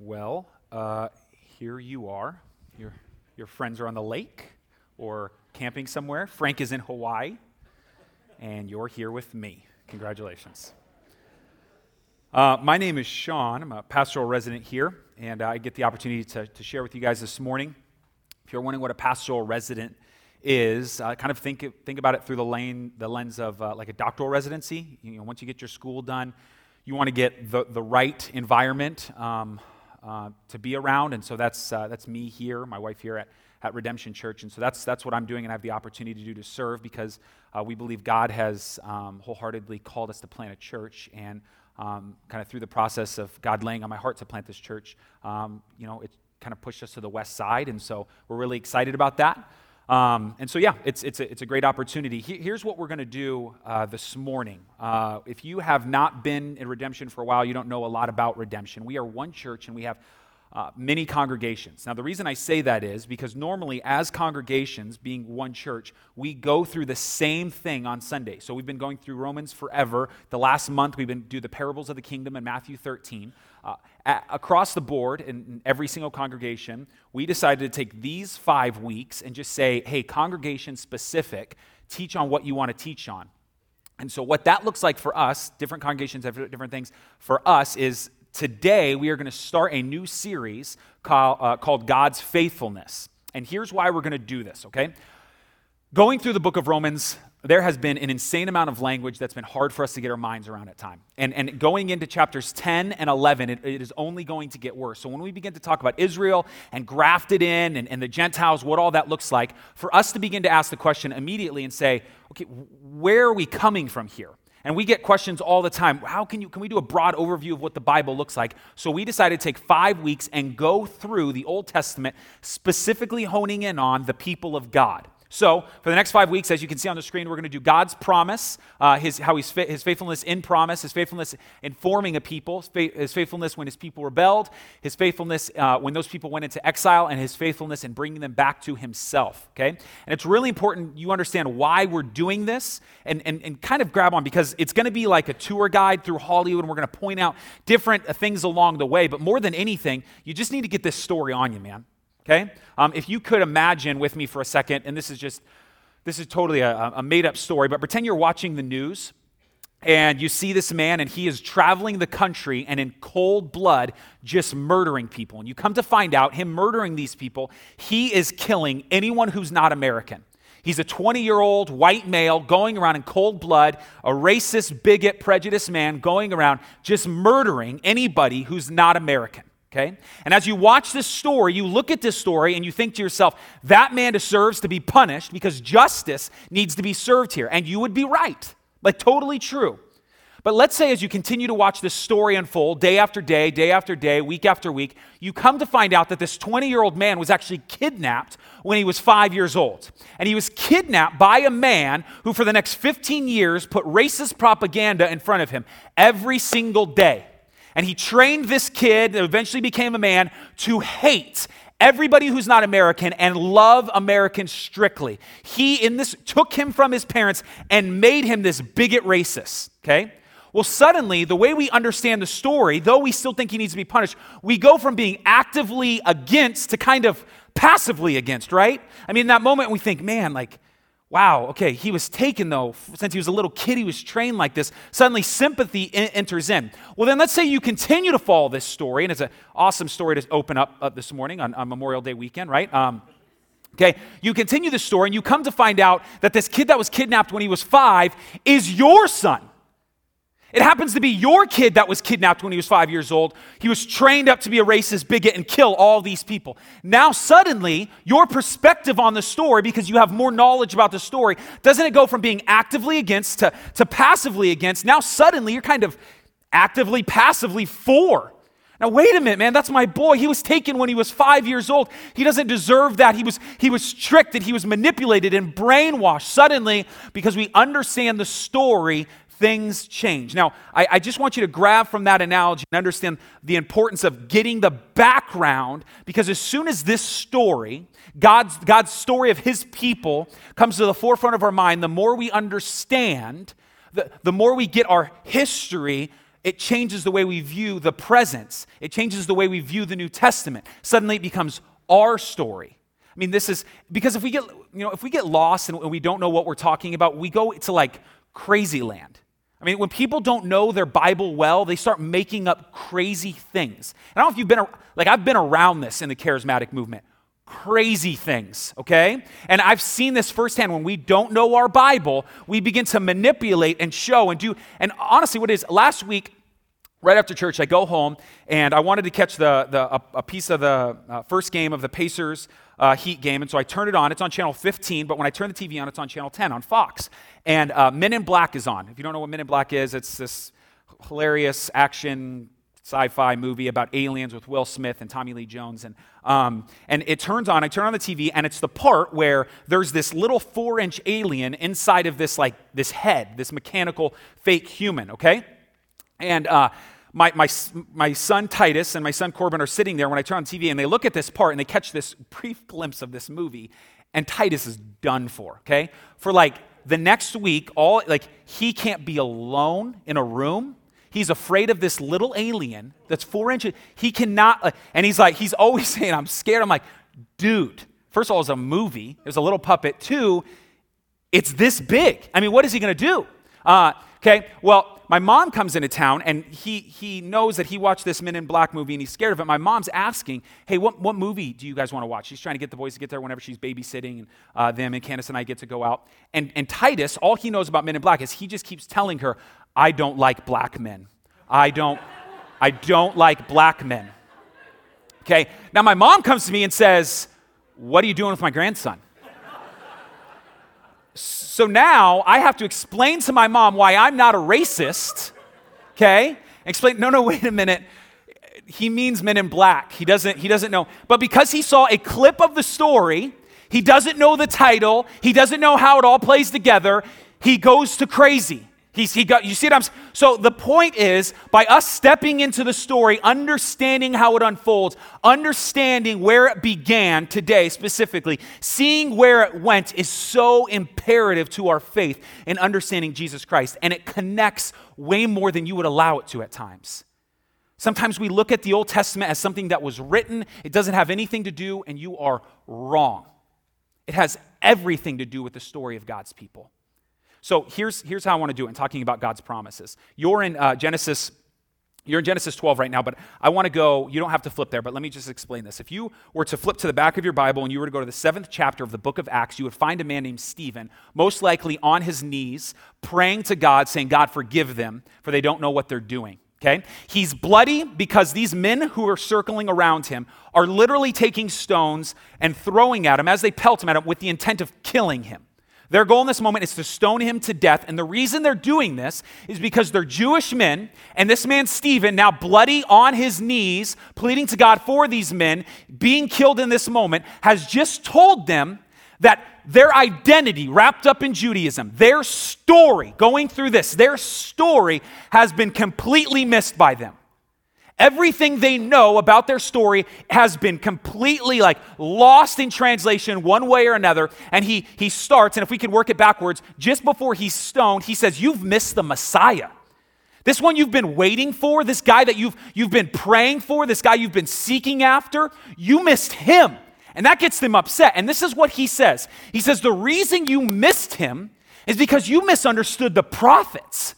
Well, uh, here you are. Your, your friends are on the lake or camping somewhere. Frank is in Hawaii, and you're here with me. Congratulations. Uh, my name is Sean. I'm a pastoral resident here, and I get the opportunity to, to share with you guys this morning. If you're wondering what a pastoral resident is, uh, kind of think, think about it through the, lane, the lens of uh, like a doctoral residency. You know, once you get your school done, you want to get the, the right environment. Um, uh, to be around. And so that's, uh, that's me here, my wife here at, at Redemption Church. And so that's, that's what I'm doing and I have the opportunity to do to serve because uh, we believe God has um, wholeheartedly called us to plant a church. And um, kind of through the process of God laying on my heart to plant this church, um, you know, it kind of pushed us to the west side. And so we're really excited about that. Um, and so, yeah, it's, it's, a, it's a great opportunity. here's what we're going to do uh, this morning. Uh, if you have not been in redemption for a while, you don't know a lot about redemption. We are one church and we have uh, many congregations. Now, the reason I say that is because normally, as congregations, being one church, we go through the same thing on Sunday. So we've been going through Romans forever. The last month, we've been do the parables of the kingdom in Matthew 13. Uh, across the board in, every single congregation, we decided to take these five weeks and just say, hey, congregation specific, teach on what you want to teach on. And so, what that looks like for us, different congregations have different things. For us, is today we are going to start a new series uh, called God's Faithfulness. And here's why we're going to do this, okay? Going through the book of Romans there has been an insane amount of language that's been hard for us to get our minds around at time. And, and going into chapters 10 and 11, it, it is only going to get worse. So when we begin to talk about Israel and grafted in and, and the Gentiles, what all that looks like, for us to begin to ask the question immediately and say, okay, where are we coming from here? And we get questions all the time. How can you can we do a broad overview of what the Bible looks like? So we decided to take 5 weeks and go through the Old Testament specifically honing in on the people of God. So, for the next five weeks, as you can see on the screen, we're going to do God's promise, uh, his, how he's his faithfulness in promise, his faithfulness in forming a people, his faithfulness when his people rebelled, his faithfulness uh, when those people went into exile, and his faithfulness in bringing them back to himself. Okay? And it's really important you understand why we're doing this and, and, and kind of grab on because it's going to be like a tour guide through Hollywood, and we're going to point out different things along the way. But more than anything, you just need to get this story on you, man. Okay? Um, if you could imagine with me for a second, and this is just, this is totally a, a made up story, but pretend you're watching the news and you see this man and he is traveling the country and in cold blood just murdering people. And you come to find out him murdering these people, he is killing anyone who's not American. He's a 20 year old white male going around in cold blood, a racist, bigot, prejudiced man going around just murdering anybody who's not American. Okay? And as you watch this story, you look at this story and you think to yourself, that man deserves to be punished because justice needs to be served here. And you would be right. Like, totally true. But let's say as you continue to watch this story unfold day after day, day after day, week after week, you come to find out that this 20 year old man was actually kidnapped when he was five years old. And he was kidnapped by a man who, for the next 15 years, put racist propaganda in front of him every single day. And he trained this kid that eventually became a man to hate everybody who's not American and love Americans strictly. He in this took him from his parents and made him this bigot racist, okay? Well, suddenly, the way we understand the story, though we still think he needs to be punished, we go from being actively against to kind of passively against, right? I mean, in that moment, we think, man, like, Wow, okay, he was taken though, since he was a little kid, he was trained like this. Suddenly, sympathy in- enters in. Well, then let's say you continue to follow this story, and it's an awesome story to open up uh, this morning on, on, Memorial Day weekend, right? Um, okay, you continue the story, and you come to find out that this kid that was kidnapped when he was five is your son. It happens to be your kid that was kidnapped when he was five years old. He was trained up to be a racist bigot and kill all these people. Now, suddenly, your perspective on the story, because you have more knowledge about the story, doesn't it go from being actively against to, to passively against? Now, suddenly, you're kind of actively, passively for. Now, wait a minute, man. That's my boy. He was taken when he was five years old. He doesn't deserve that. He was, he was tricked he was manipulated and brainwashed. Suddenly, because we understand the story, things change. Now, I, I, just want you to grab from that analogy and understand the importance of getting the background because as soon as this story, God's, God's story of his people, comes to the forefront of our mind, the more we understand, the, the more we get our history it changes the way we view the presence. It changes the way we view the New Testament. Suddenly it becomes our story. I mean, this is because if we get, you know, if we get lost and we don't know what we're talking about, we go to like crazy land. I mean, when people don't know their Bible well, they start making up crazy things. And I don't know if you've been, like, I've been around this in the charismatic movement. Crazy things, okay? And I've seen this firsthand. When we don't know our Bible, we begin to manipulate and show and do. And honestly, what is, last week, right after church, I go home and I wanted to catch the, the, a, a piece of the uh, first game of the Pacers uh, Heat game. And so I turn it on. It's on channel 15, but when I turn the TV on, it's on channel 10 on Fox. And uh, Men in Black is on. If you don't know what Men in Black is, it's this hilarious action sci fi movie about aliens with Will Smith and Tommy Lee Jones. And, um, and it turns on, I turn on the TV, and it's the part where there's this little four inch alien inside of this, like, this head, this mechanical fake human, okay? And uh, my, my, my son Titus and my son Corbin are sitting there when I turn on TV and they look at this part and they catch this brief glimpse of this movie, and Titus is done for, okay? For like the next week, all like he can't be alone in a room. He's afraid of this little alien that's four inches. He cannot, and he's like, he's always saying, I'm scared. I'm like, dude, first of all, it's a movie, there's a little puppet. Two, it's this big. I mean, what is he gonna do? Uh, okay, well, my mom comes into town and he, he knows that he watched this Men in Black movie and he's scared of it. My mom's asking, hey, what, what movie do you guys want to watch? She's trying to get the boys to get there whenever she's babysitting and uh, them and Candace and I get to go out. And, and Titus, all he knows about Men in Black is he just keeps telling her, I don't like black men. I don't, I don't like black men. Okay, now my mom comes to me and says, what are you doing with my grandson? So now I have to explain to my mom why I'm not a racist. Okay? Explain, no, no, wait a minute. He means men in black. He doesn't, he doesn't know. But because he saw a clip of the story, he doesn't know the title, he doesn't know how it all plays together, he goes to crazy. He's, he got, you see what I'm saying? So the point is, by us stepping into the story, understanding how it unfolds, understanding where it began today specifically, seeing where it went is so imperative to our faith in understanding Jesus Christ. And it connects way more than you would allow it to at times. Sometimes we look at the Old Testament as something that was written, it doesn't have anything to do, and you are wrong. It has everything to do with the story of God's people. So here's, here's how I want to do it in talking about God's promises. You're in uh, Genesis. You're in Genesis 12 right now, but I want to go, you don't have to flip there, but let me just explain this. If you were to flip to the back of your Bible and you were to go to the seventh chapter of the book of Acts, you would find a man named Stephen, most likely on his knees, praying to God, saying, God, forgive them, for they don't know what they're doing. Okay? He's bloody because these men who are circling around him are literally taking stones and throwing at him as they pelt him at him with the intent of killing him. Their goal in this moment is to stone him to death. And the reason they're doing this is because they're Jewish men. And this man, Stephen, now bloody on his knees, pleading to God for these men, being killed in this moment, has just told them that their identity wrapped up in Judaism, their story going through this, their story has been completely missed by them. Everything they know about their story has been completely like lost in translation one way or another. And he, he starts, and if we can work it backwards, just before he's stoned, he says, You've missed the Messiah. This one you've been waiting for, this guy that you've, you've been praying for, this guy you've been seeking after, you missed him. And that gets them upset. And this is what he says He says, The reason you missed him is because you misunderstood the prophets.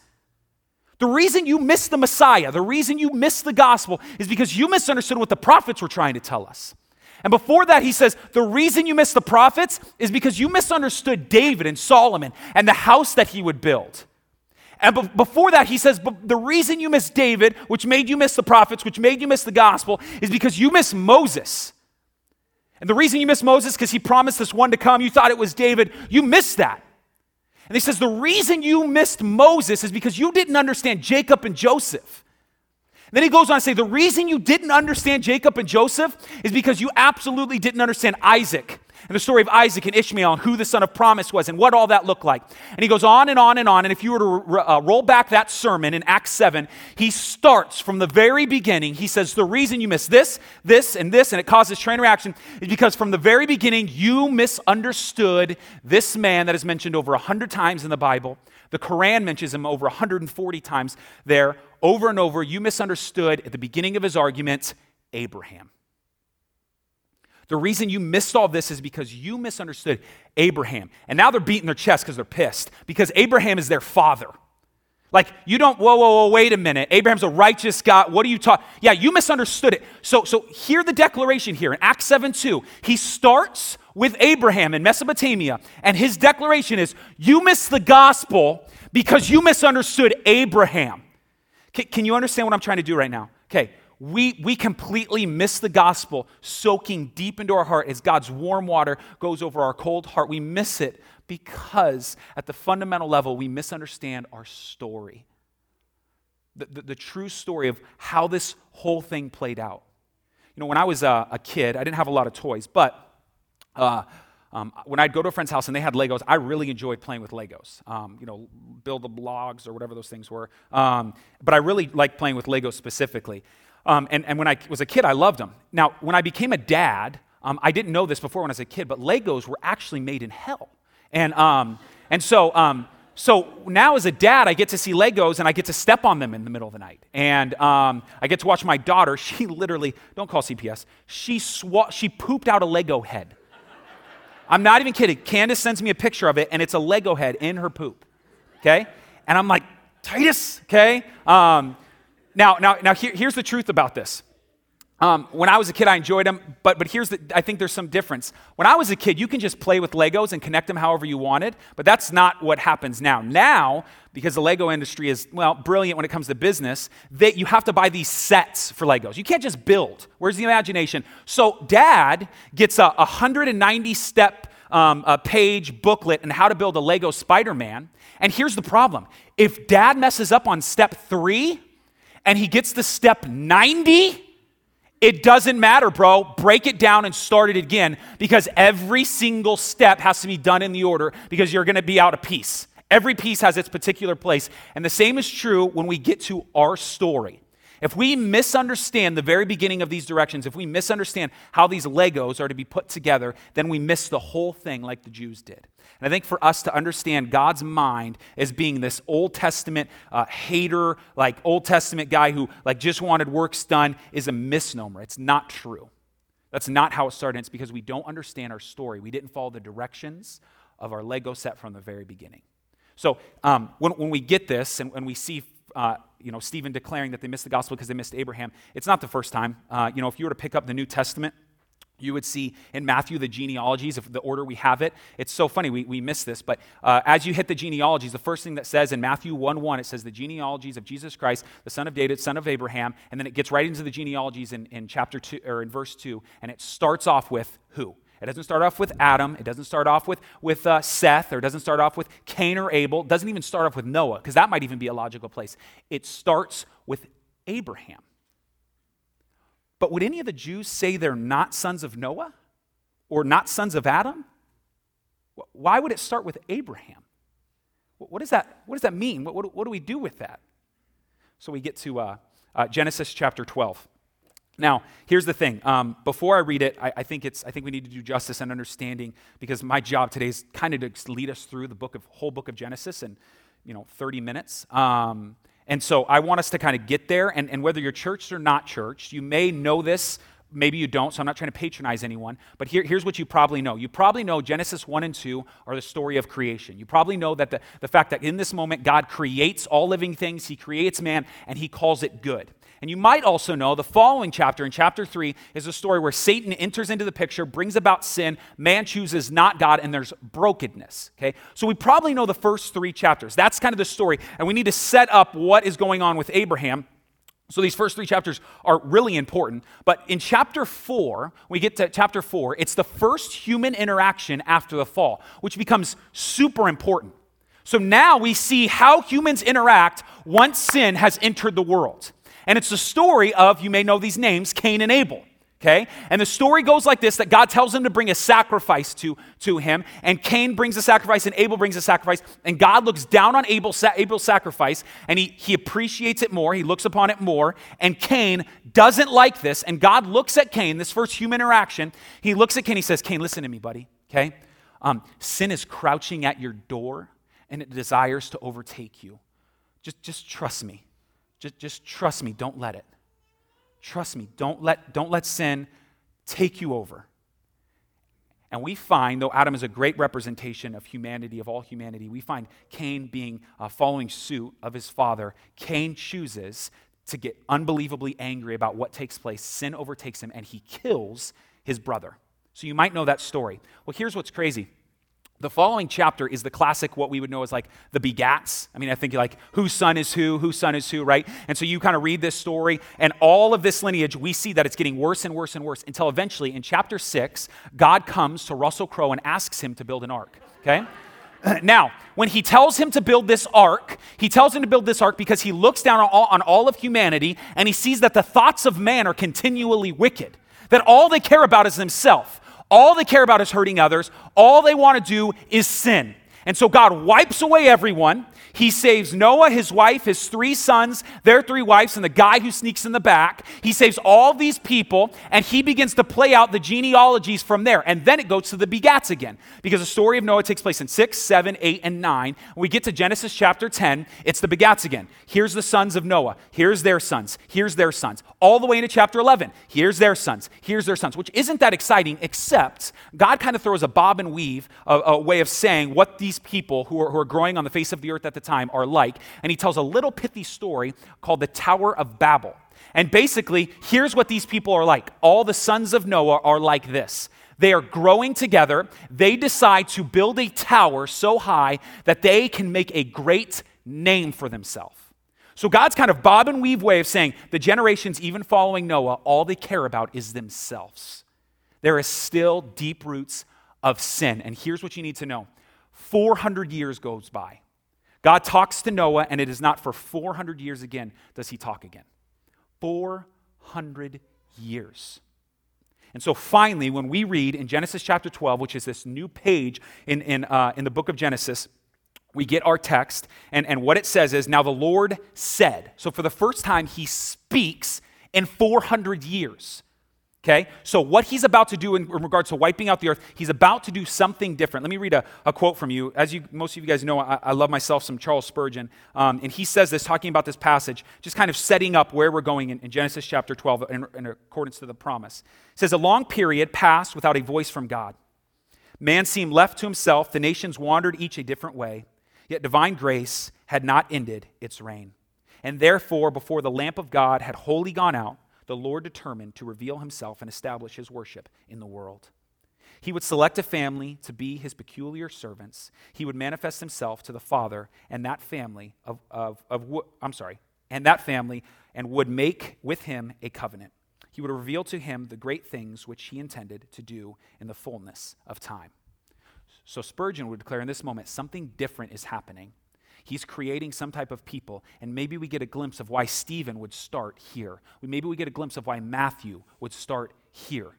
The reason you miss the Messiah, the reason you miss the gospel, is because you misunderstood what the prophets were trying to tell us. And before that, he says, the reason you miss the prophets is because you misunderstood David and Solomon and the house that he would build. And be- before that, he says, the reason you miss David, which made you miss the prophets, which made you miss the gospel, is because you miss Moses. And the reason you miss Moses, because he promised this one to come, you thought it was David, you missed that. And he says, The reason you missed Moses is because you didn't understand Jacob and Joseph. Then he goes on to say, The reason you didn't understand Jacob and Joseph is because you absolutely didn't understand Isaac and the story of Isaac and Ishmael and who the son of promise was and what all that looked like. And he goes on and on and on. And if you were to uh, roll back that sermon in Acts 7, he starts from the very beginning. He says, The reason you miss this, this, and this, and it causes train reaction is because from the very beginning you misunderstood this man that is mentioned over 100 times in the Bible. The Quran mentions him over 140 times there. Over and over, you misunderstood at the beginning of his argument Abraham. The reason you missed all this is because you misunderstood Abraham. And now they're beating their chest because they're pissed because Abraham is their father. Like, you don't, whoa, whoa, whoa, wait a minute. Abraham's a righteous God. What are you talking? Yeah, you misunderstood it. So, so hear the declaration here in Acts 7 2. He starts with Abraham in Mesopotamia, and his declaration is, You missed the gospel because you misunderstood Abraham. Can, can you understand what I'm trying to do right now? Okay, we, we completely miss the gospel soaking deep into our heart as God's warm water goes over our cold heart. We miss it because at the fundamental level, we misunderstand our story. The, the, the true story of how this whole thing played out. You know, when I was a, a kid, I didn't have a lot of toys, but uh, um, when I'd go to a friend's house and they had Legos, I really enjoyed playing with Legos. Um, you know, build the blogs or whatever those things were. Um, but I really liked playing with Legos specifically. Um, and, and when I was a kid, I loved them. Now, when I became a dad, um, I didn't know this before when I was a kid, but Legos were actually made in hell. And, um, and so, so now as a dad, I get to see Legos and I get to step on them in the middle of the night. And I get to watch my daughter. She literally, don't call CPS, she, she pooped out a Lego head. I'm not even kidding. Candace sends me a picture of it and it's a Lego head in her poop. Okay? And I'm like, Titus, okay? Um, now, now, now here, here's the truth about this. Um, when I was a kid, I enjoyed them, but, but here's the, I think there's some difference. When I was a kid, you can just play with Legos and connect them however you wanted, but that's not what happens now. Now, because the Lego industry is, well, brilliant when it comes to business, that you have to buy these sets for Legos. You can't just build. Where's the imagination? So, dad gets a 190 step um, page booklet on how to build a Lego Spider Man. And here's the problem if dad messes up on step three, and he gets to step 90, it doesn't matter, bro. Break it down and start it again because every single step has to be done in the order because you're going to be out of piece. Every piece has its particular place. And the same is true when we get to our story. If we misunderstand the very beginning of these directions, if we misunderstand how these Legos are to be put together, then we miss the whole thing like the Jews did. And I think for us to understand God's mind as being this Old Testament uh, hater, like Old Testament guy who like just wanted works done, is a misnomer. It's not true. That's not how it started. It's because we don't understand our story. We didn't follow the directions of our Lego set from the very beginning. So um, when, when we get this and when we see uh, you know, Stephen declaring that they missed the gospel because they missed Abraham, it's not the first time. Uh, you know, if you were to pick up the New Testament, you would see in Matthew the genealogies of the order we have it. It's so funny, we, we miss this, but uh, as you hit the genealogies, the first thing that says in Matthew 1 1, it says the genealogies of Jesus Christ, the son of David, son of Abraham, and then it gets right into the genealogies in, in chapter 2, or in verse 2, and it starts off with who? It doesn't start off with Adam. It doesn't start off with, with uh, Seth, or it doesn't start off with Cain or Abel. It doesn't even start off with Noah, because that might even be a logical place. It starts with Abraham. But would any of the Jews say they're not sons of Noah or not sons of Adam? Why would it start with Abraham? What does that, what does that mean? What, what, what do we do with that? So we get to uh, uh, Genesis chapter 12. Now, here's the thing. Um, before I read it, I, I, think it's, I think we need to do justice and understanding because my job today is kind of to lead us through the book of, whole book of Genesis in, you know, 30 minutes. Um, and so I want us to kind of get there. And, and whether you're churched or not churched, you may know this, maybe you don't, so I'm not trying to patronize anyone. But here, here's what you probably know. You probably know Genesis 1 and 2 are the story of creation. You probably know that the, the fact that in this moment, God creates all living things, He creates man, and He calls it good. And you might also know the following chapter, in chapter 3, is a story where Satan enters into the picture, brings about sin, man chooses not God, and there's brokenness. Okay? So we probably know the first three chapters. That's kind of the story. And we need to set up what is going on with Abraham. So these first three chapters are really important. But in chapter 4, we get to chapter 4, it's the first human interaction after the fall, which becomes super important. So now we see how humans interact once sin has entered the world. And it's the story of, you may know these names, Cain and Abel. Okay? And the story goes like this that God tells him to bring a sacrifice to, to him, and Cain brings a sacrifice, and Abel brings a sacrifice, and God looks down on Abel's, Abel's sacrifice, and he, he appreciates it more, he looks upon it more, and Cain doesn't like this, and God looks at Cain, this first human interaction, he looks at Cain, he says, Cain, listen to me, buddy, okay? Um, sin is crouching at your door, and it desires to overtake you. Just, just trust me. Just, just trust me, don't let it. Trust me, don't let, don't let sin take you over. And we find, though Adam is a great representation of humanity, of all humanity, we find Cain being uh, following suit of his father. Cain chooses to get unbelievably angry about what takes place. Sin overtakes him, and he kills his brother. So you might know that story. Well, here's what's crazy. The following chapter is the classic, what we would know as like the begats. I mean, I think like whose son is who, whose son is who, right? And so you kind of read this story, and all of this lineage, we see that it's getting worse and worse and worse until eventually in chapter six, God comes to Russell Crowe and asks him to build an ark, okay? Now, when he tells him to build this ark, he tells him to build this ark because he looks down on all, on all of humanity and he sees that the thoughts of man are continually wicked, that all they care about is themselves. All they care about is hurting others. All they want to do is sin. And so God wipes away everyone. He saves Noah, his wife, his three sons, their three wives, and the guy who sneaks in the back. He saves all these people, and he begins to play out the genealogies from there. And then it goes to the begats again, because the story of Noah takes place in 6, 7, 8, and 9. When we get to Genesis chapter 10, it's the begats again. Here's the sons of Noah. Here's their sons. Here's their sons. All the way into chapter 11. Here's their sons. Here's their sons, which isn't that exciting, except God kind of throws a bob and weave, a, a way of saying what these people who are, who are growing on the face of the earth at the time are like. And he tells a little pithy story called the Tower of Babel. And basically, here's what these people are like all the sons of Noah are like this. They are growing together. They decide to build a tower so high that they can make a great name for themselves. So, God's kind of bob and weave way of saying the generations, even following Noah, all they care about is themselves. There is still deep roots of sin. And here's what you need to know 400 years goes by. God talks to Noah, and it is not for 400 years again does he talk again. 400 years. And so finally, when we read in Genesis chapter 12, which is this new page in, in, uh, in the book of Genesis, we get our text, and, and what it says is, Now the Lord said. So for the first time, he speaks in 400 years. Okay? So, what he's about to do in regards to wiping out the earth, he's about to do something different. Let me read a, a quote from you. As you, most of you guys know, I, I love myself some Charles Spurgeon. Um, and he says this, talking about this passage, just kind of setting up where we're going in, in Genesis chapter 12 in, in accordance to the promise. It says, A long period passed without a voice from God. Man seemed left to himself, the nations wandered each a different way, yet divine grace had not ended its reign. And therefore, before the lamp of God had wholly gone out, the Lord determined to reveal himself and establish his worship in the world. He would select a family to be his peculiar servants. He would manifest himself to the Father and that family of, of, of I'm sorry, and that family, and would make with him a covenant. He would reveal to him the great things which he intended to do in the fullness of time. So Spurgeon would declare in this moment something different is happening. He's creating some type of people. And maybe we get a glimpse of why Stephen would start here. Maybe we get a glimpse of why Matthew would start here.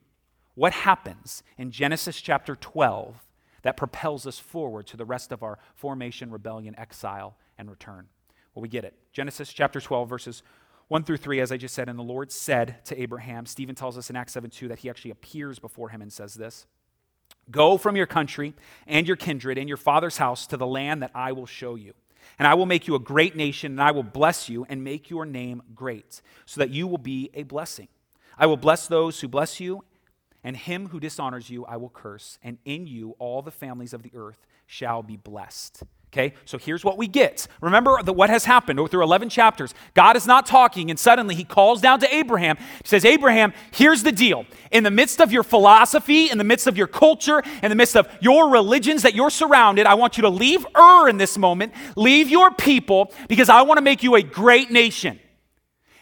What happens in Genesis chapter 12 that propels us forward to the rest of our formation, rebellion, exile, and return? Well, we get it. Genesis chapter 12, verses 1 through 3, as I just said, and the Lord said to Abraham, Stephen tells us in Acts 7 2 that he actually appears before him and says this Go from your country and your kindred and your father's house to the land that I will show you. And I will make you a great nation, and I will bless you and make your name great, so that you will be a blessing. I will bless those who bless you, and him who dishonors you I will curse, and in you all the families of the earth shall be blessed. Okay, so here's what we get. Remember the, what has happened through 11 chapters. God is not talking, and suddenly he calls down to Abraham. He says, Abraham, here's the deal. In the midst of your philosophy, in the midst of your culture, in the midst of your religions that you're surrounded, I want you to leave Ur in this moment, leave your people, because I want to make you a great nation.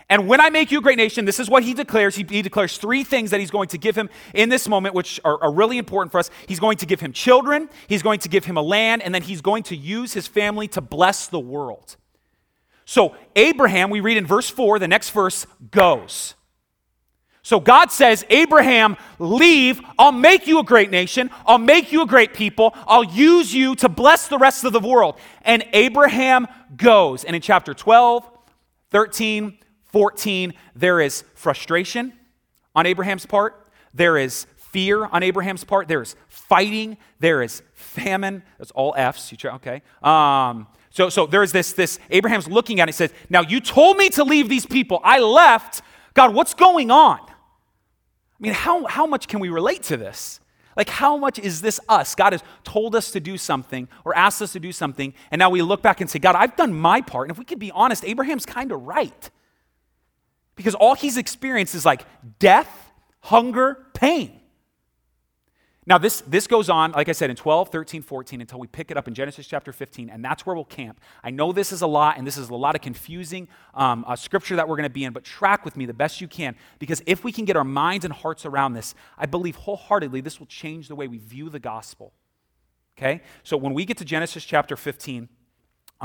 And when I make you a great nation, this is what he declares. He, he, declares three things that he's going to give him in this moment, which are, are really important for us. He's going to give him children, he's going to give him a land, and then he's going to use his family to bless the world. So, Abraham, we read in verse 4, the next verse goes. So God says, Abraham, leave. I'll make you a great nation. I'll make you a great people. I'll use you to bless the rest of the world. And Abraham goes. And in chapter 12, 13, 14, there is frustration on Abraham's part, there is fear on Abraham's part, there is fighting, there is famine. That's all F's. You try, okay. Um, So, so there's this, this, Abraham's looking at it says, Now you told me to leave these people. I left. God, what's going on? I mean, how, how much can we relate to this? Like, how much is this us? God has told us to do something or asked us to do something, and now we look back and say, God, I've done my part. And if we could be honest, Abraham's kind of right. Because all he's experienced is like death, hunger, pain. Now, this, this goes on, like I said, in 12, 13, 14, until we pick it up in Genesis chapter 15, and that's where we'll camp. I know this is a lot, and this is a lot of confusing um, uh, scripture that we're going to be in, but track with me the best you can, because if we can get our minds and hearts around this, I believe wholeheartedly this will change the way we view the gospel. Okay? So when we get to Genesis chapter 15,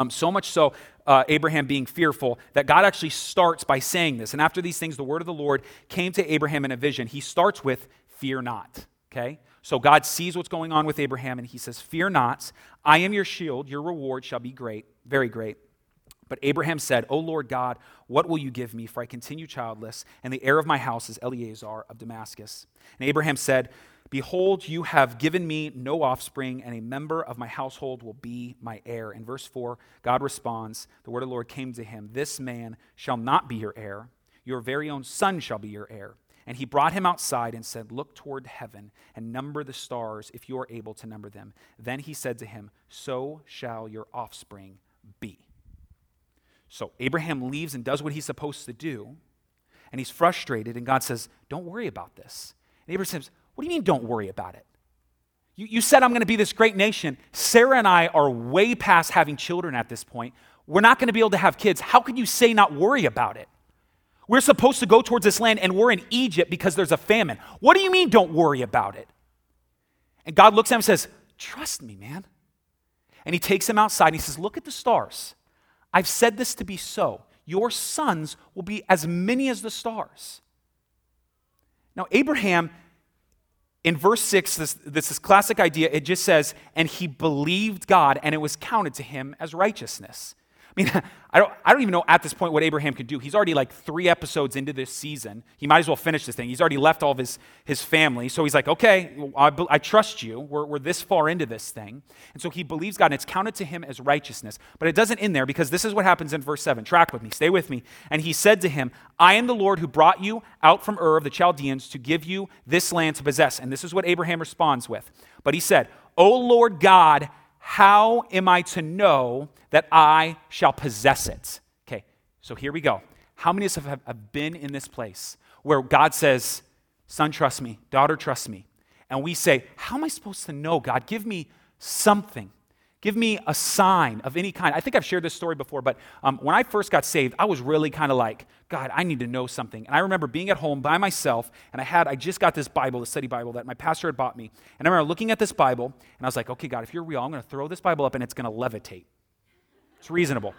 um, so much so, uh, Abraham being fearful, that God actually starts by saying this. And after these things, the word of the Lord came to Abraham in a vision. He starts with, Fear not. Okay? So God sees what's going on with Abraham and he says, Fear not, I am your shield, your reward shall be great, very great. But Abraham said, O Lord God, what will you give me? For I continue childless, and the heir of my house is Eliezer of Damascus. And Abraham said, Behold, you have given me no offspring, and a member of my household will be my heir. In verse 4, God responds, The word of the Lord came to him, This man shall not be your heir, your very own son shall be your heir. And he brought him outside and said, Look toward heaven and number the stars if you are able to number them. Then he said to him, So shall your offspring be. So Abraham leaves and does what he's supposed to do. And he's frustrated. And God says, Don't worry about this. And Abraham says, What do you mean, don't worry about it? You, you said I'm going to be this great nation. Sarah and I are way past having children at this point. We're not going to be able to have kids. How can you say not worry about it? We're supposed to go towards this land and we're in Egypt because there's a famine. What do you mean, don't worry about it? And God looks at him and says, Trust me, man. And he takes him outside and he says, Look at the stars. I've said this to be so. Your sons will be as many as the stars. Now, Abraham, in verse 6, this, this is classic idea, it just says, and he believed God, and it was counted to him as righteousness. I mean, I don't, I don't even know at this point what Abraham could do. He's already like three episodes into this season. He might as well finish this thing. He's already left all of his, his family. So he's like, okay, I, I trust you. We're, we're this far into this thing. And so he believes God, and it's counted to him as righteousness. But it doesn't end there because this is what happens in verse 7. Track with me, stay with me. And he said to him, I am the Lord who brought you out from Ur of the Chaldeans to give you this land to possess. And this is what Abraham responds with. But he said, O Lord God, how am I to know that I shall possess it? Okay, so here we go. How many of us have, been in this place where God says, Son, trust me, daughter, trust me? And we say, How am I supposed to know, God? Give me something. Give me a sign of any kind. I think I've shared this story before, but um, when I first got saved, I was really kind of like, God, I need to know something. And I remember being at home by myself, and I had, I just got this Bible, the study Bible that my pastor had bought me. And I remember looking at this Bible, and I was like, okay, God, if you're real, I'm going to throw this Bible up and it's going to levitate. It's reasonable.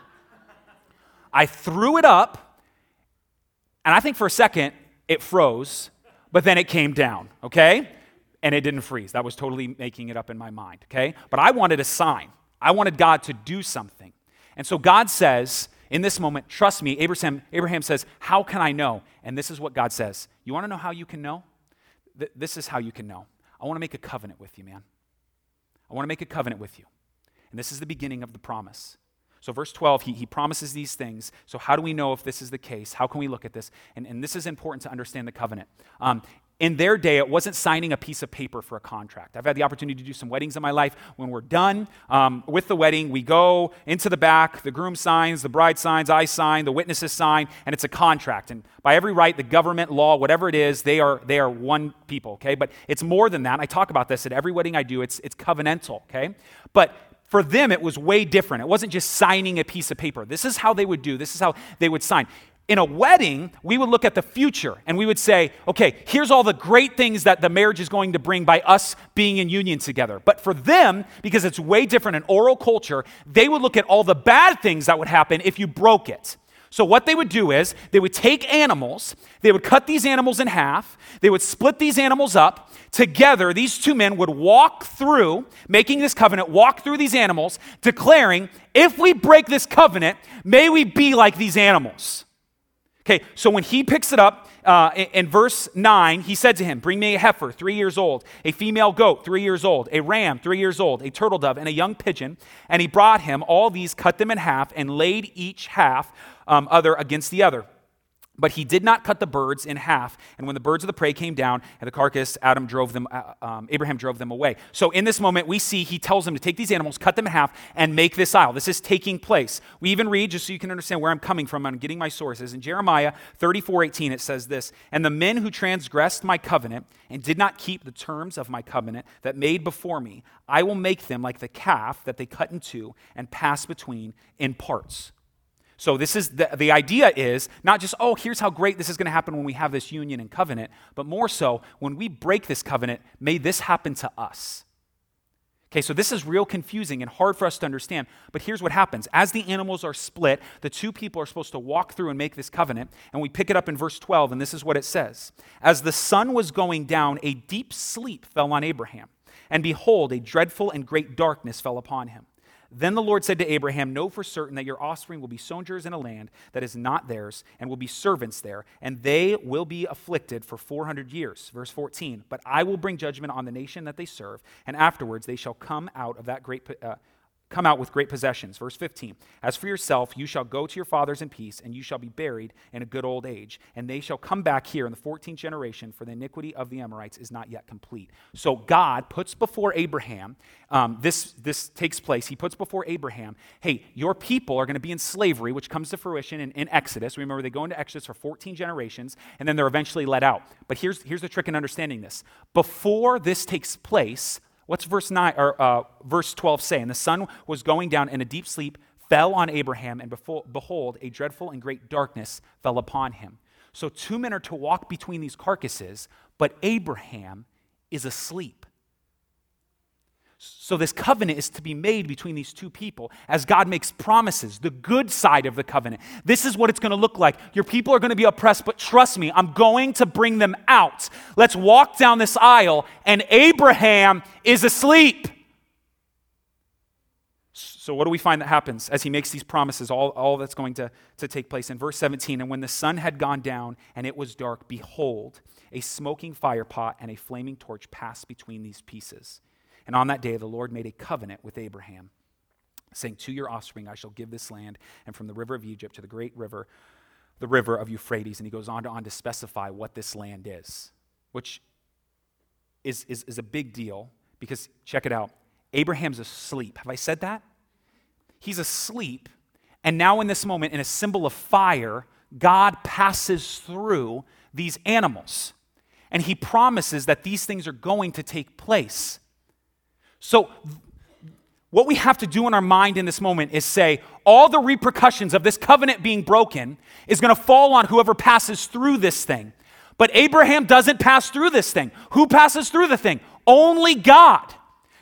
I threw it up, and I think for a second it froze, but then it came down, okay? And it didn't freeze. That was totally making it up in my mind, okay? But I wanted a sign. I wanted God to do something. And so God says, in this moment, trust me, Abraham, Abraham says, How can I know? And this is what God says. You want to know how you can know? Th- this is how you can know. I want to make a covenant with you, man. I want to make a covenant with you. And this is the beginning of the promise. So, verse 12, he, he promises these things. So, how do we know if this is the case? How can we look at this? And, and this is important to understand the covenant. Um, in their day, it wasn't signing a piece of paper for a contract. I've had the opportunity to do some weddings in my life. When we're done um, with the wedding, we go into the back, the groom signs, the bride signs, I sign, the witnesses sign, and it's a contract. And by every right, the government, law, whatever it is, they are, they are one people, okay? But it's more than that. I talk about this at every wedding I do, it's, it's covenantal, okay? But for them, it was way different. It wasn't just signing a piece of paper. This is how they would do, this is how they would sign in a wedding, we would look at the future and we would say, okay, here's all the great things that the marriage is going to bring by us being in union together. But for them, because it's way different in oral culture, they would look at all the bad things that would happen if you broke it. So, what they would do is they would take animals, they would cut these animals in half, they would split these animals up. Together, these two men would walk through, making this covenant, walk through these animals, declaring, if we break this covenant, may we be like these animals. Okay, so when he picks it up uh, in, in, verse 9, he said to him, Bring me a heifer, three years old, a female goat, three years old, a ram, three years old, a turtle dove, and a young pigeon. And he brought him all these, cut them in half, and laid each half um, other against the other. But he did not cut the birds in half. And when the birds of the prey came down and the carcass, Adam drove them, uh, um, Abraham drove them away. So in this moment, we see he tells them to take these animals, cut them in half, and make this aisle. This is taking place. We even read, just so you can understand where I'm coming from, I'm getting my sources. In Jeremiah 34 18, it says this And the men who transgressed my covenant and did not keep the terms of my covenant that made before me, I will make them like the calf that they cut in two and pass between in parts. So this is the, the idea is not just, oh, here's how great this is going to happen when we have this union and covenant, but more so, when we break this covenant, may this happen to us. Okay, so this is real confusing and hard for us to understand, but here's what happens. As the animals are split, the two people are supposed to walk through and make this covenant, and we pick it up in verse 12, and this is what it says As the sun was going down, a deep sleep fell on Abraham, and behold, a dreadful and great darkness fell upon him. Then the Lord said to Abraham, Know for certain that your offspring will be sojourners in a land that is not theirs, and will be servants there, and they will be afflicted for 400 years. Verse 14. But I will bring judgment on the nation that they serve, and afterwards they shall come out of that great. Uh, come out with great possessions. Verse 15 As for yourself, you shall go to your fathers in peace, and you shall be buried in a good old age. And they shall come back here in the 14th generation, for the iniquity of the Amorites is not yet complete. So God puts before Abraham, um, this, this takes place. He puts before Abraham, hey, your people are going to be in slavery, which comes to fruition in, in Exodus. Remember, they go into Exodus for 14 generations, and then they're eventually let out. But here's, here's the trick in understanding this. Before this takes place, What's verse 9 or uh, verse 12 say? And the sun was going down in a deep sleep, fell on Abraham, and behold, a dreadful and great darkness fell upon him. So two men are to walk between these carcasses, but Abraham is asleep. So, this covenant is to be made between these two people as God makes promises, the good side of the covenant. This is what it's going to look like. Your people are going to be oppressed, but trust me, I'm going to bring them out. Let's walk down this aisle, and Abraham is asleep. So, what do we find that happens as he makes these promises? All, all that's going to, to take place in verse 17. And when the sun had gone down and it was dark, behold, a smoking fire pot and a flaming torch passed between these pieces. And on that day, the Lord made a covenant with Abraham, saying, To your offspring I shall give this land, and from the river of Egypt to the great river, the river of Euphrates. And he goes on to, on to specify what this land is, which is, is, is a big deal because, check it out, Abraham's asleep. Have I said that? He's asleep. And now, in this moment, in a symbol of fire, God passes through these animals. And he promises that these things are going to take place. So, what we have to do in our mind in this moment is say, all the repercussions of this covenant being broken is going to fall on whoever passes through this thing. But Abraham doesn't pass through this thing. Who passes through the thing? Only God.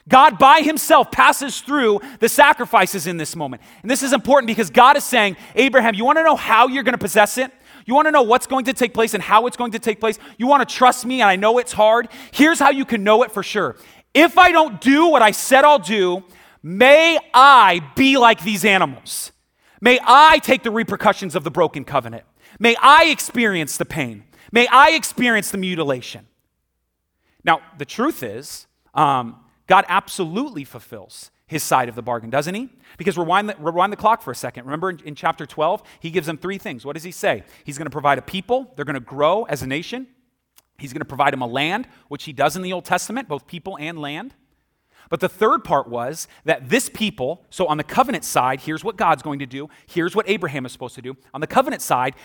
God by himself passes through the sacrifices in this moment. And this is important because God is saying, Abraham, you want to know how you're going to possess it? You want to know what's going to take place and how it's going to take place? You want to trust me, and I know it's hard? Here's how you can know it for sure. If I don't do what I said I'll do, may I be like these animals. May I take the repercussions of the broken covenant. May I experience the pain. May I experience the mutilation. Now, the truth is, um, God absolutely fulfills his side of the bargain, doesn't he? Because rewind the, rewind the clock for a second. Remember in, in chapter 12, he gives them three things. What does he say? He's going to provide a people, they're going to grow as a nation. He's going to provide him a land, which he does in the Old Testament, both people and land. But the third part was that this people, so on the covenant side, here's what God's going to do, here's what Abraham is supposed to do. On the covenant side,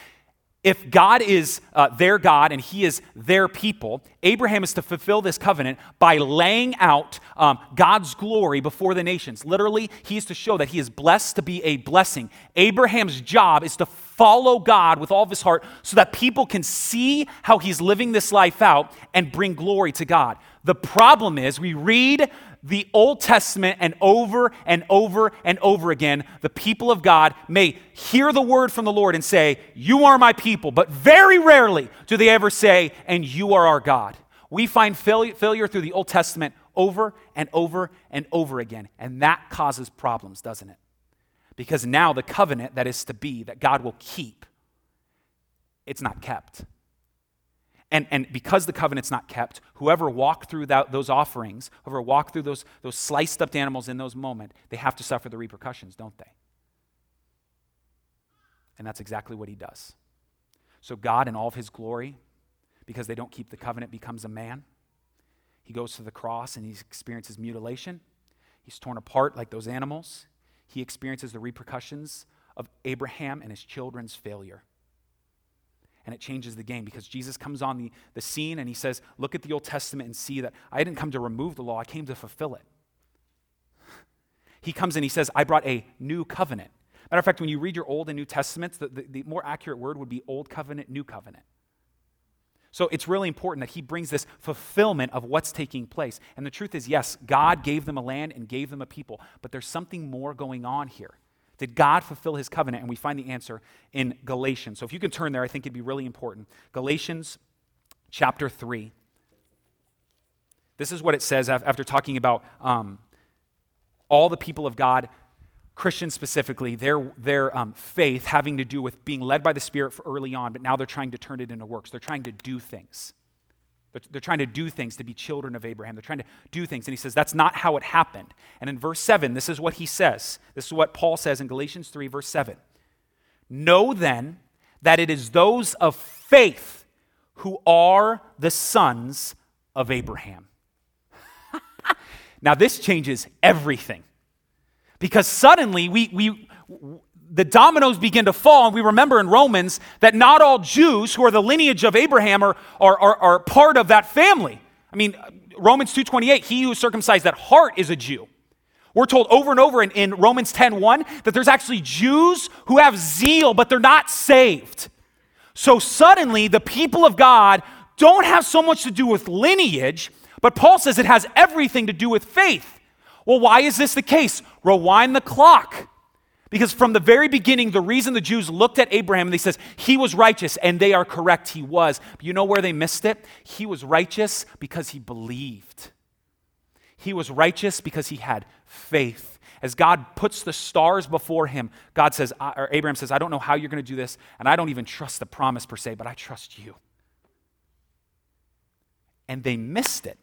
if God is uh, their God and he is their people, Abraham is to fulfill this covenant by laying out um, God's glory before the nations. Literally, he is to show that he is blessed to be a blessing. Abraham's job is to follow God with all of his heart so that people can see how he's living this life out and bring glory to God. The problem is, we read the Old Testament and over and over and over again, the people of God may hear the word from the Lord and say, You are my people, but very rarely do they ever say, And you are our God. We find failure through the Old Testament over and over and over again, and that causes problems, doesn't it? Because now the covenant that is to be, that God will keep, it's not kept. And, and because the covenant's not kept, whoever walked through that, those offerings, whoever walked through those, those sliced up animals in those moments, they have to suffer the repercussions, don't they? And that's exactly what he does. So, God, in all of his glory, because they don't keep the covenant, becomes a man. He goes to the cross and he experiences mutilation. He's torn apart like those animals. He experiences the repercussions of Abraham and his children's failure and it changes the game because Jesus comes on the, the scene and he says, Look at the Old Testament and see that I didn't come to remove the law, I came to fulfill it. He comes and he says, I brought a new covenant. Matter of fact, when you read your Old and New Testaments, the, the, the more accurate word would be Old Covenant, New Covenant. So it's really important that he brings this fulfillment of what's taking place. And the truth is, yes, God gave them a land and gave them a people, but there's something more going on here. Did God fulfill his covenant? And we find the answer in Galatians. So if you can turn there, I think it'd be really important. Galatians chapter 3. This is what it says after talking about um, all the people of God, Christians specifically, their, their um, faith having to do with being led by the Spirit for early on, but now they're trying to turn it into works. They're trying to do things. They're trying to do things to be children of Abraham. They're trying to do things. And he says, that's not how it happened. And in verse 7, this is what he says. This is what Paul says in Galatians 3, verse 7. Know then that it is those of faith who are the sons of Abraham. now, this changes everything. Because suddenly we, we, the dominoes begin to fall, and we remember in Romans that not all Jews who are the lineage of Abraham are, are, are, are part of that family. I mean, Romans 2.28, he who is circumcised that heart is a Jew. We're told over and over in, in Romans 10.1 that there's actually Jews who have zeal, but they're not saved. So suddenly, the people of God don't have so much to do with lineage, but Paul says it has everything to do with faith. Well, why is this the case? Rewind the clock. Because from the very beginning, the reason the Jews looked at Abraham and they says, he was righteous, and they are correct, he was. But you know where they missed it? He was righteous because he believed. He was righteous because he had faith. As God puts the stars before him, God says, or Abraham says, I don't know how you're going to do this, and I don't even trust the promise per se, but I trust you. And they missed it.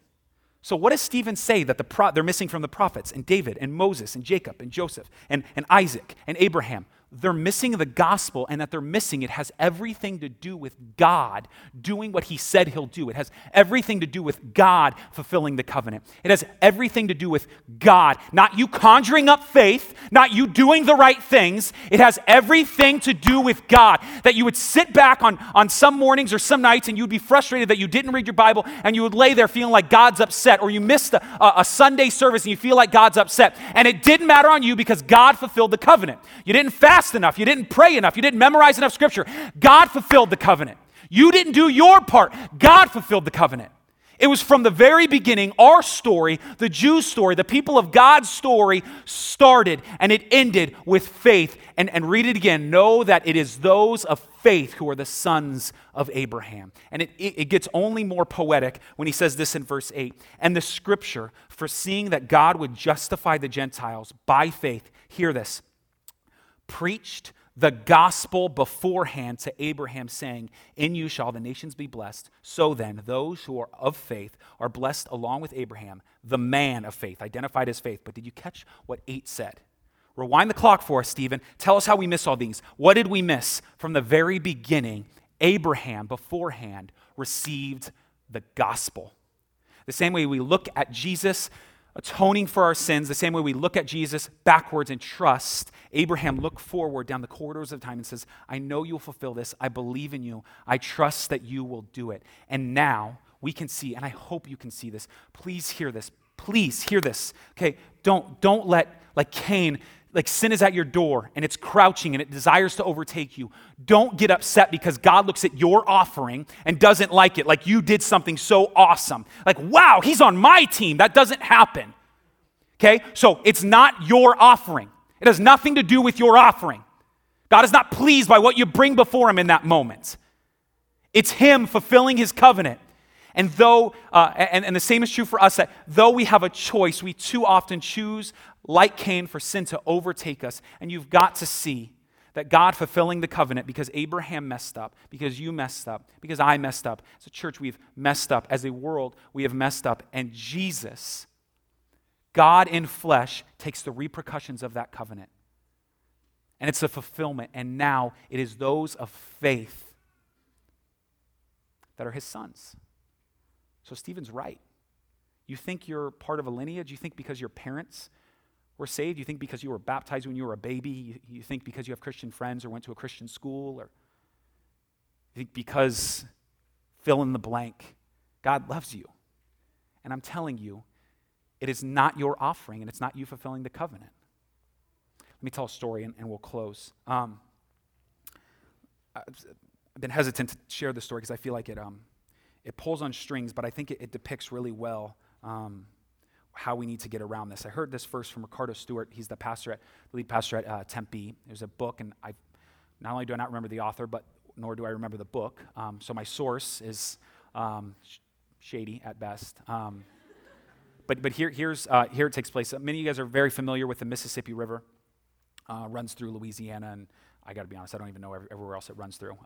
So, what does Stephen say that the pro- they're missing from the prophets and David and Moses and Jacob and Joseph and, and Isaac and Abraham? they're missing the gospel and that they're missing it has everything to do with God doing what he said he'll do. It has everything to do with God fulfilling the covenant. It has everything to do with God, not you conjuring up faith, not you doing the right things. It has everything to do with God. That you would sit back on, on some mornings or some nights and you'd be frustrated that you didn't read your Bible and you would lay there feeling like God's upset, or you missed a, a, a Sunday service and you feel like God's upset. And it didn't matter on you because God fulfilled the covenant. You didn't fast fast enough, you didn't pray enough, you didn't memorize enough scripture. God fulfilled the covenant. You didn't do your part. God fulfilled the covenant. It was from the very beginning, our story, the Jews' story, the people of God's story started and it ended with faith. And, and read it again. Know that it is those of faith who are the sons of Abraham. And it, it, it gets only more poetic when he says this in verse 8. And the scripture, foreseeing that God would justify the Gentiles by faith, hear this preached the gospel beforehand to Abraham, saying, In you shall the nations be blessed. So then, those who are of faith are blessed along with Abraham, the man of faith, identified as faith. But did you catch what 8 said? Rewind the clock for us, Stephen. Tell us how we miss all these. What did we miss? From the very beginning, Abraham beforehand received the gospel. The same way we look at Jesus atoning for our sins, the same way we look at Jesus backwards and trust, Abraham looked forward down the corridors of time and says, I know you'll fulfill this. I believe in you. I trust that you will do it. And now we can see, and I hope you can see this. Please hear this. Please hear this. Okay, don't, don't let, like Cain, like sin is at your door and it's crouching and it desires to overtake you, don't get upset because God looks at your offering and doesn't like it, like you did something so awesome. Like, wow, he's on my team. That doesn't happen. Okay? So it's not your offering, it has nothing to do with your offering. God is not pleased by what you bring before him in that moment. It's him fulfilling his covenant. And though, uh, and, and the same is true for us, that though we have a choice, we too often choose, like Cain, for sin to overtake us. And you've got to see that God fulfilling the covenant because Abraham messed up, because you messed up, because I messed up. As a church, we've messed up. As a world, we have messed up. And Jesus, God in flesh, takes the repercussions of that covenant. And it's a fulfillment. And now it is those of faith that are his sons. So Stephen's right. You think you're part of a lineage? You think because your parents were saved? You think because you were baptized when you were a baby? You, you think because you have Christian friends or went to a Christian school? Or you think because fill in the blank? God loves you. And I'm telling you, it is not your offering and it's not you fulfilling the covenant. Let me tell a story and, and we'll close. Um, I've been hesitant to share this story because I feel like it, um, it pulls on strings, but I think it, it depicts really well um, how we need to get around this. I heard this first from Ricardo Stewart. He's the pastor at the lead pastor at uh, Tempe. There's a book, and I not only do I not remember the author, but nor do I remember the book. Um, so my source is um, sh- shady at best. Um, but but here here's uh, here it takes place. Many of you guys are very familiar with the Mississippi River. Uh, runs through Louisiana, and I got to be honest, I don't even know every, everywhere else it runs through.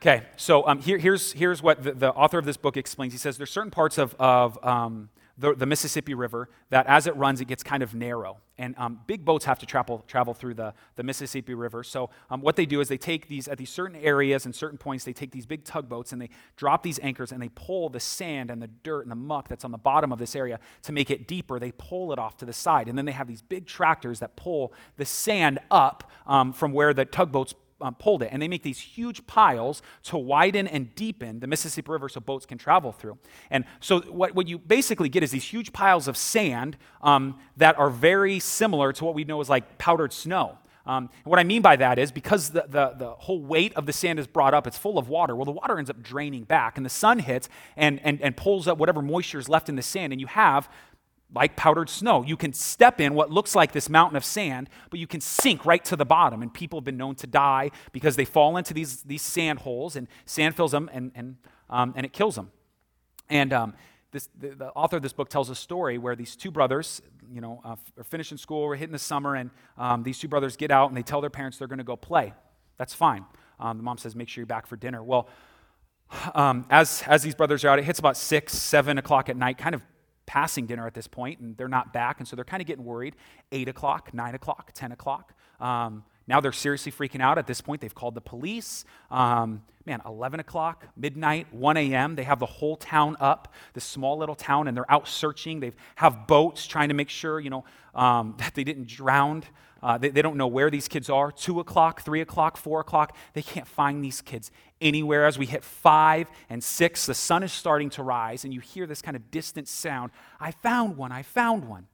Okay, so um, here, here's, here's what the, the, author of this book explains. He says there's certain parts of, of um, the, the, Mississippi River that as it runs, it gets kind of narrow. And um, big boats have to travel, travel through the, the Mississippi River. So um, what they do is they take these, at these certain areas and certain points, they take these big tugboats and they drop these anchors and they pull the sand and the dirt and the muck that's on the bottom of this area to make it deeper. They pull it off to the side. And then they have these big tractors that pull the sand up um, from where the tugboats um, pulled it, and they make these huge piles to widen and deepen the Mississippi River so boats can travel through. And so, what, what you basically get is these huge piles of sand um, that are very similar to what we know as like powdered snow. Um, what I mean by that is because the, the, the, whole weight of the sand is brought up, it's full of water. Well, the water ends up draining back, and the sun hits and, and, and pulls up whatever moisture is left in the sand, and you have like powdered snow. You can step in what looks like this mountain of sand, but you can sink right to the bottom. And people have been known to die because they fall into these, these sand holes, and sand fills them and, and, um, and it kills them. And um, this, the, the, author of this book tells a story where these two brothers, you know, uh, are finishing school, we're hitting the summer, and um, these two brothers get out and they tell their parents they're going to go play. That's fine. Um, the mom says, make sure you're back for dinner. Well, um, as, as these brothers are out, it hits about 6, 7 o'clock at night, kind of passing dinner at this point, and they're not back, and so they're kind of getting worried. 8 o'clock, 9 o'clock, 10 o'clock. Um, now they're seriously freaking out. At this point, they've called the police. Um, man, 11 o'clock, midnight, 1 a.m., they have the whole town up, this small little town, and they're out searching. They have boats trying to make sure, you know, um, that they didn't drown. Uh, they, they don't know where these kids are. 2 o'clock, 3 o'clock, 4 o'clock. They can't find these kids anywhere. As we hit 5 and 6, the sun is starting to rise, and you hear this kind of distant sound I found one, I found one.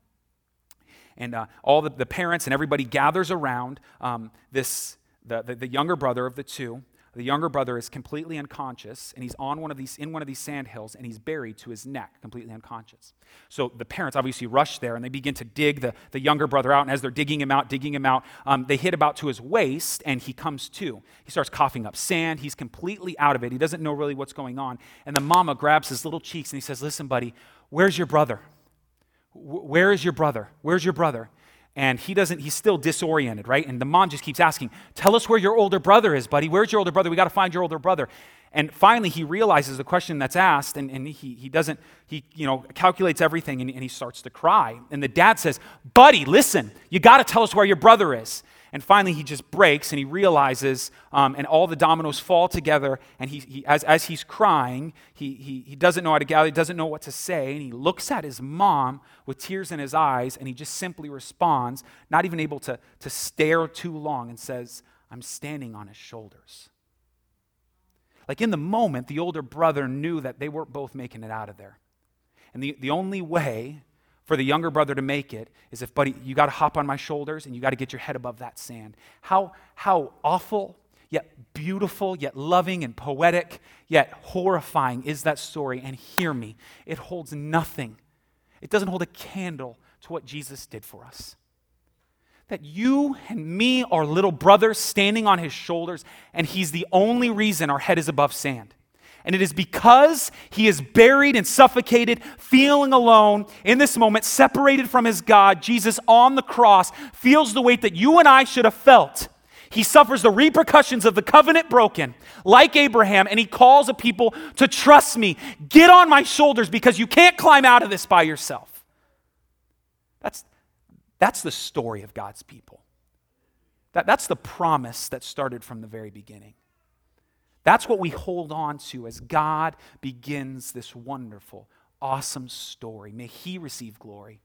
And uh, all the, the, parents and everybody gathers around um, this, the, the, the younger brother of the two. The younger brother is completely unconscious and he's on one of these in one of these sand hills and he's buried to his neck completely unconscious. So the parents obviously rush there and they begin to dig the, the younger brother out and as they're digging him out digging him out um, they hit about to his waist and he comes to. He starts coughing up sand. He's completely out of it. He doesn't know really what's going on. And the mama grabs his little cheeks and he says listen buddy where's your brother where is your brother? Where's your brother? And he doesn't he's still disoriented right? And the mom just keeps asking tell us where your older brother is buddy. Where's your older brother? We got to find your older brother. And finally he realizes the question that's asked and, and he, he doesn't he you know calculates everything and, and he starts to cry. And the dad says buddy listen you got to tell us where your brother is and finally, he just breaks and he realizes, um, and all the dominoes fall together. And he, he, as, as he's crying, he, he, he doesn't know how to gather, he doesn't know what to say. And he looks at his mom with tears in his eyes, and he just simply responds, not even able to, to stare too long, and says, I'm standing on his shoulders. Like in the moment, the older brother knew that they weren't both making it out of there. And the, the only way for the younger brother to make it is if, buddy, you got to hop on my shoulders and you got to get your head above that sand. How, how awful, yet beautiful, yet loving and poetic, yet horrifying is that story. And hear me, it holds nothing, it doesn't hold a candle to what Jesus did for us. That you and me are little brothers standing on his shoulders, and he's the only reason our head is above sand. And it is because he is buried and suffocated, feeling alone in this moment, separated from his God, Jesus on the cross feels the weight that you and I should have felt. He suffers the repercussions of the covenant broken, like Abraham, and he calls a people to trust me. Get on my shoulders because you can't climb out of this by yourself. That's, that's the story of God's people. That, that's the promise that started from the very beginning. That's what we hold on to as God begins this wonderful, awesome story. May He receive glory.